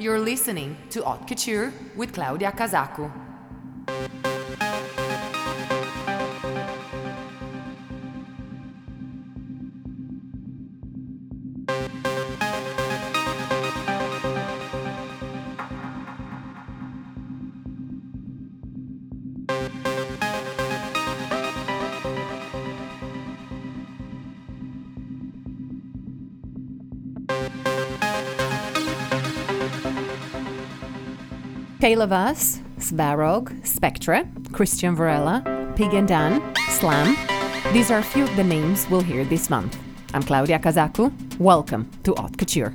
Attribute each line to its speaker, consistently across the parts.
Speaker 1: You're listening to Haute Couture with Claudia Cazacu. Tale Of Us, Svarog, Spectra, Christian Varela, Pig and Dan, Slam. These are a few of the names we'll hear this month. I'm Claudia Cazacu. Welcome to Haute Couture.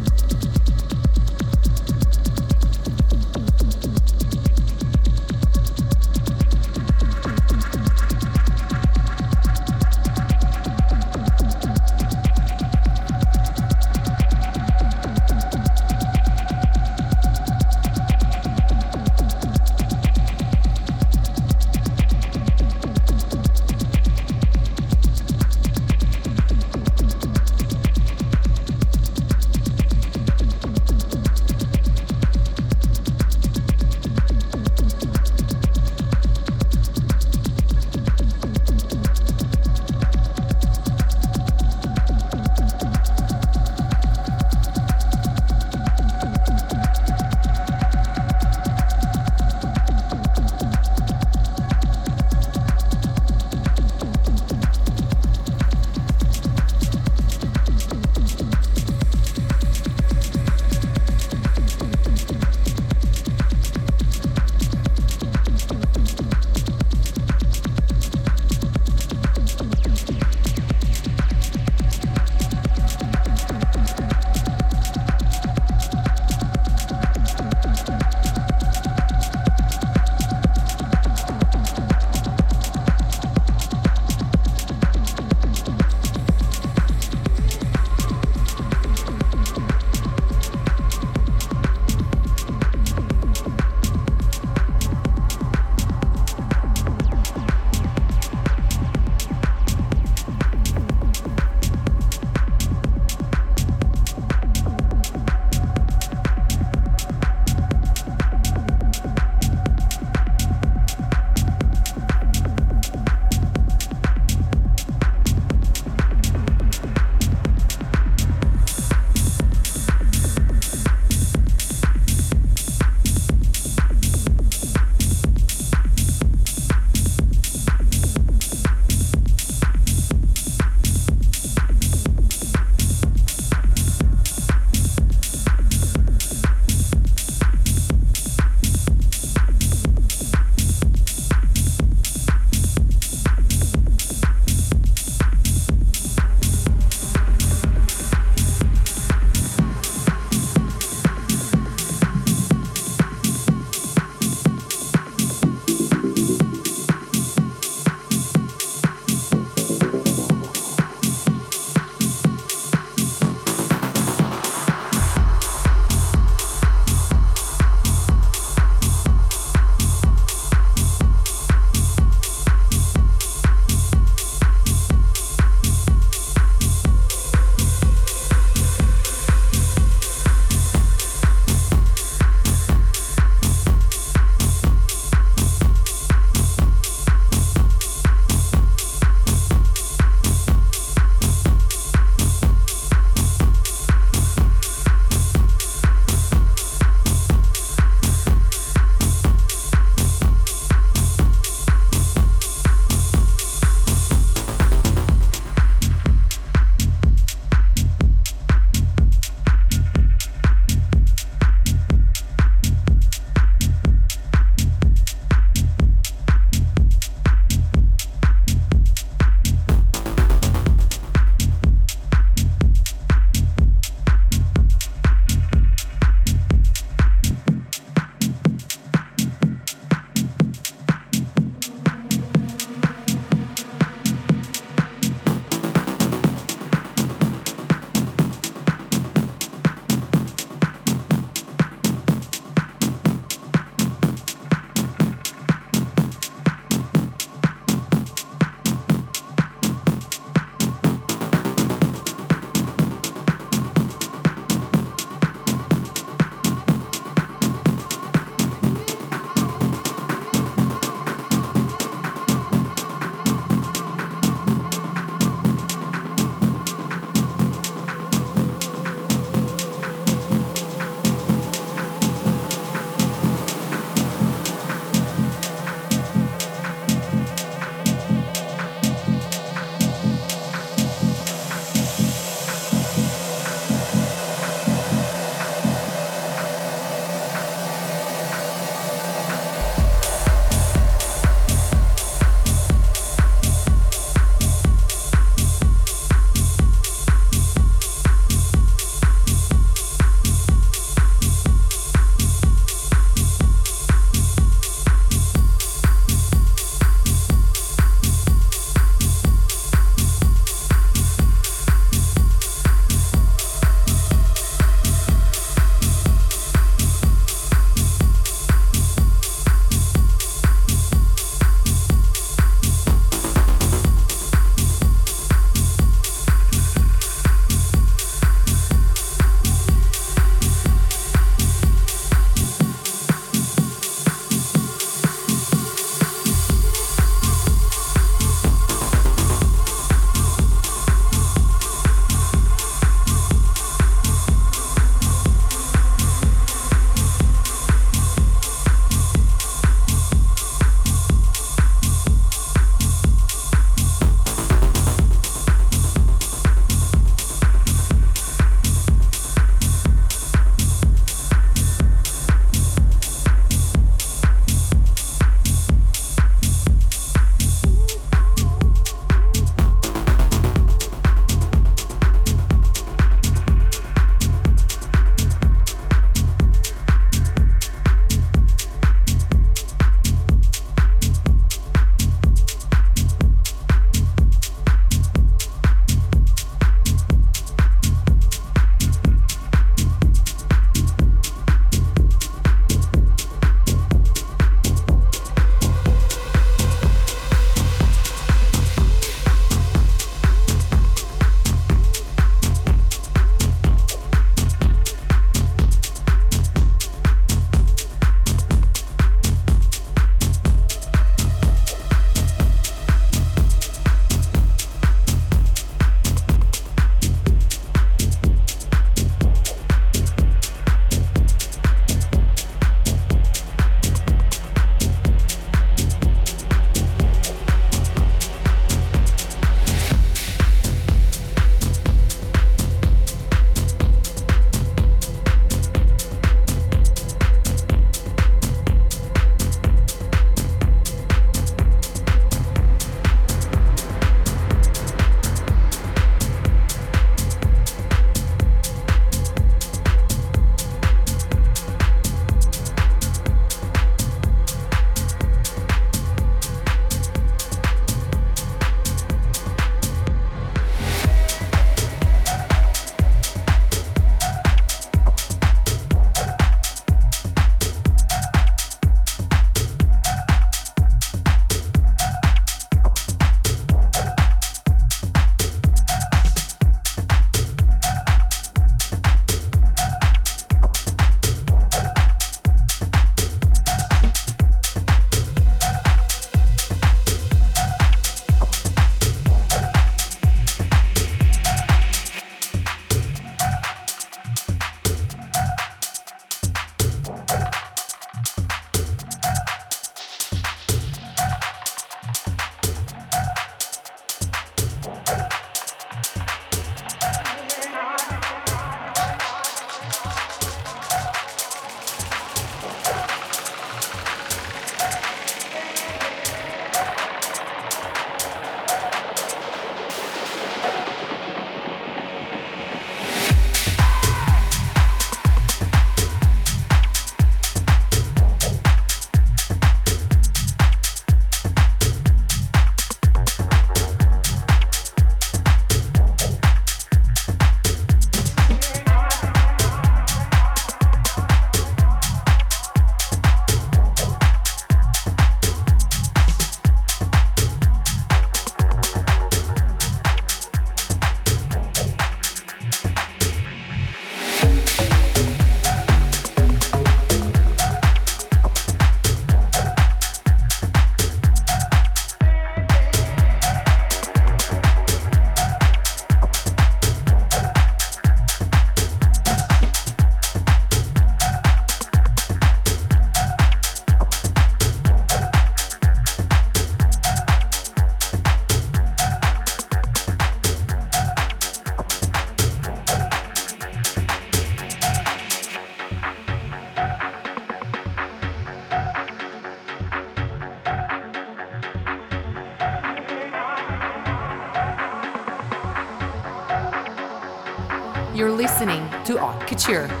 Speaker 1: To Haute Couture.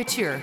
Speaker 1: Couture.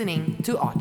Speaker 2: Listening to Haute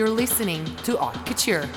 Speaker 1: You're listening to Art Couture.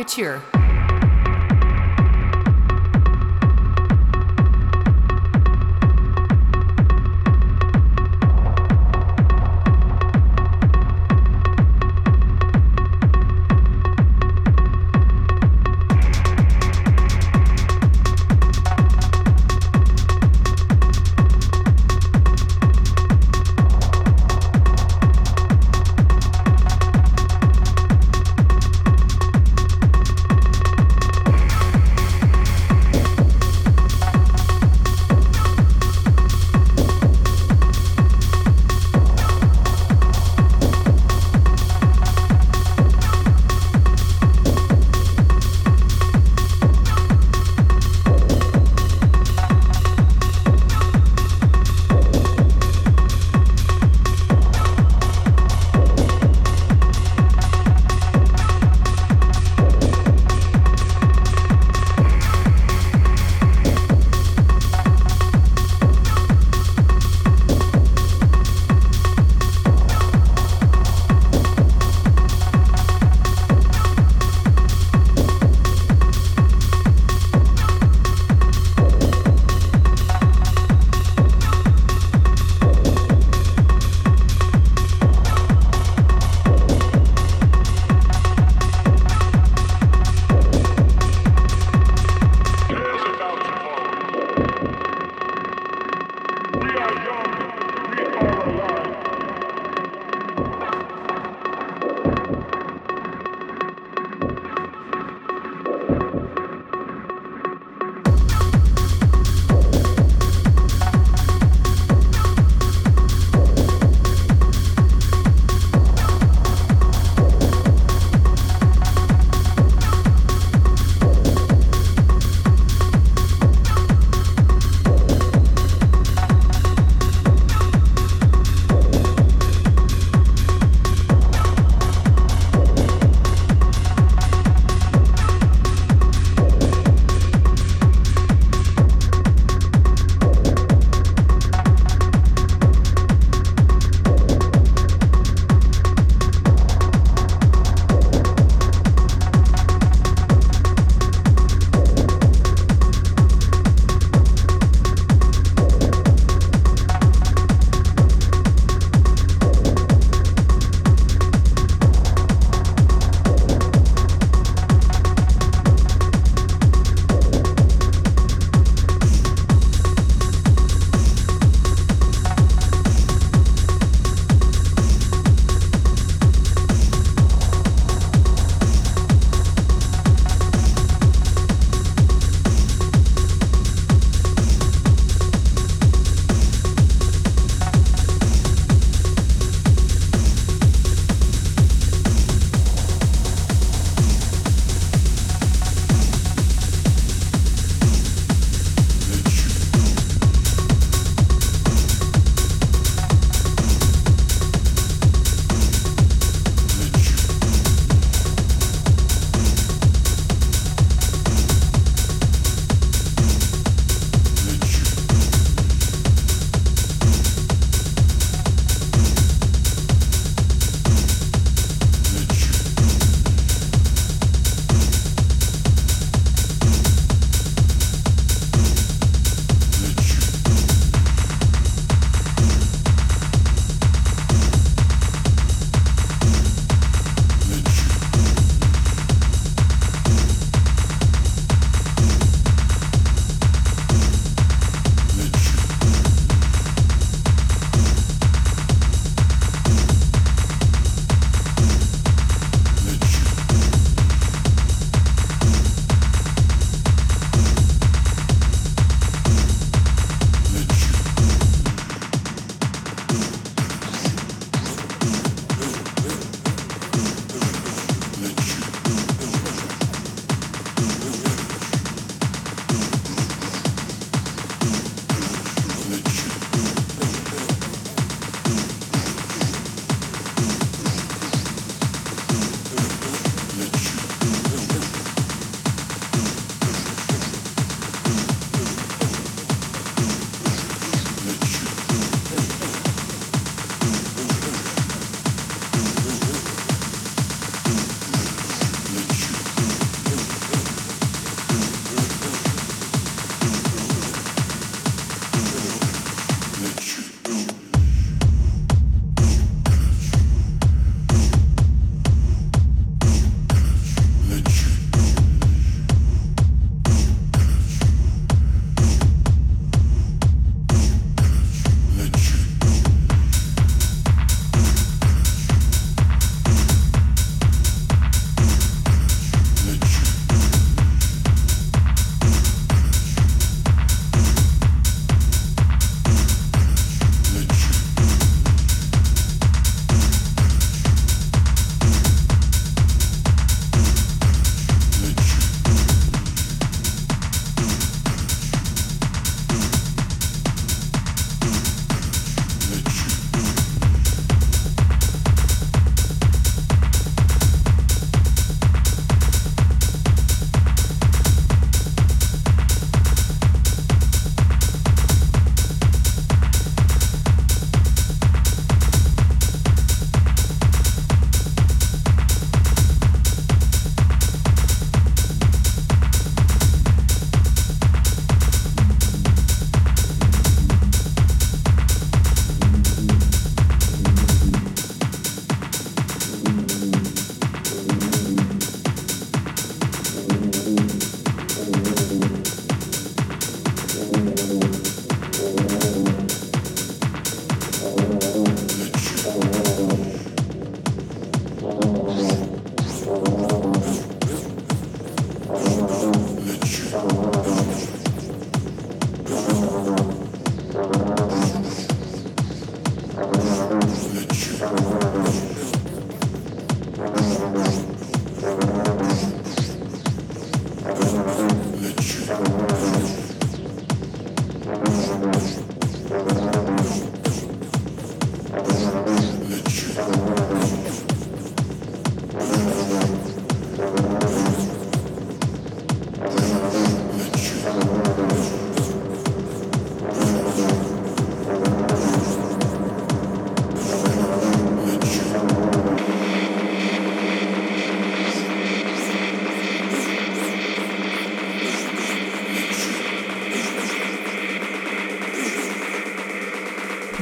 Speaker 1: Couture.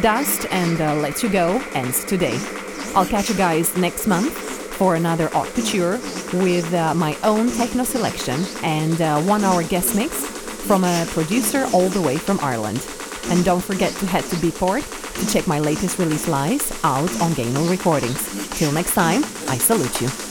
Speaker 1: Dust and uh, Let You Go ends today. I'll catch you guys next month for another Couture with uh, my own techno selection and uh, one hour guest mix from a producer all the way from Ireland. And don't forget to head to Beatport to check my latest release live out on Gaynor Recordings. Till next time, I salute you.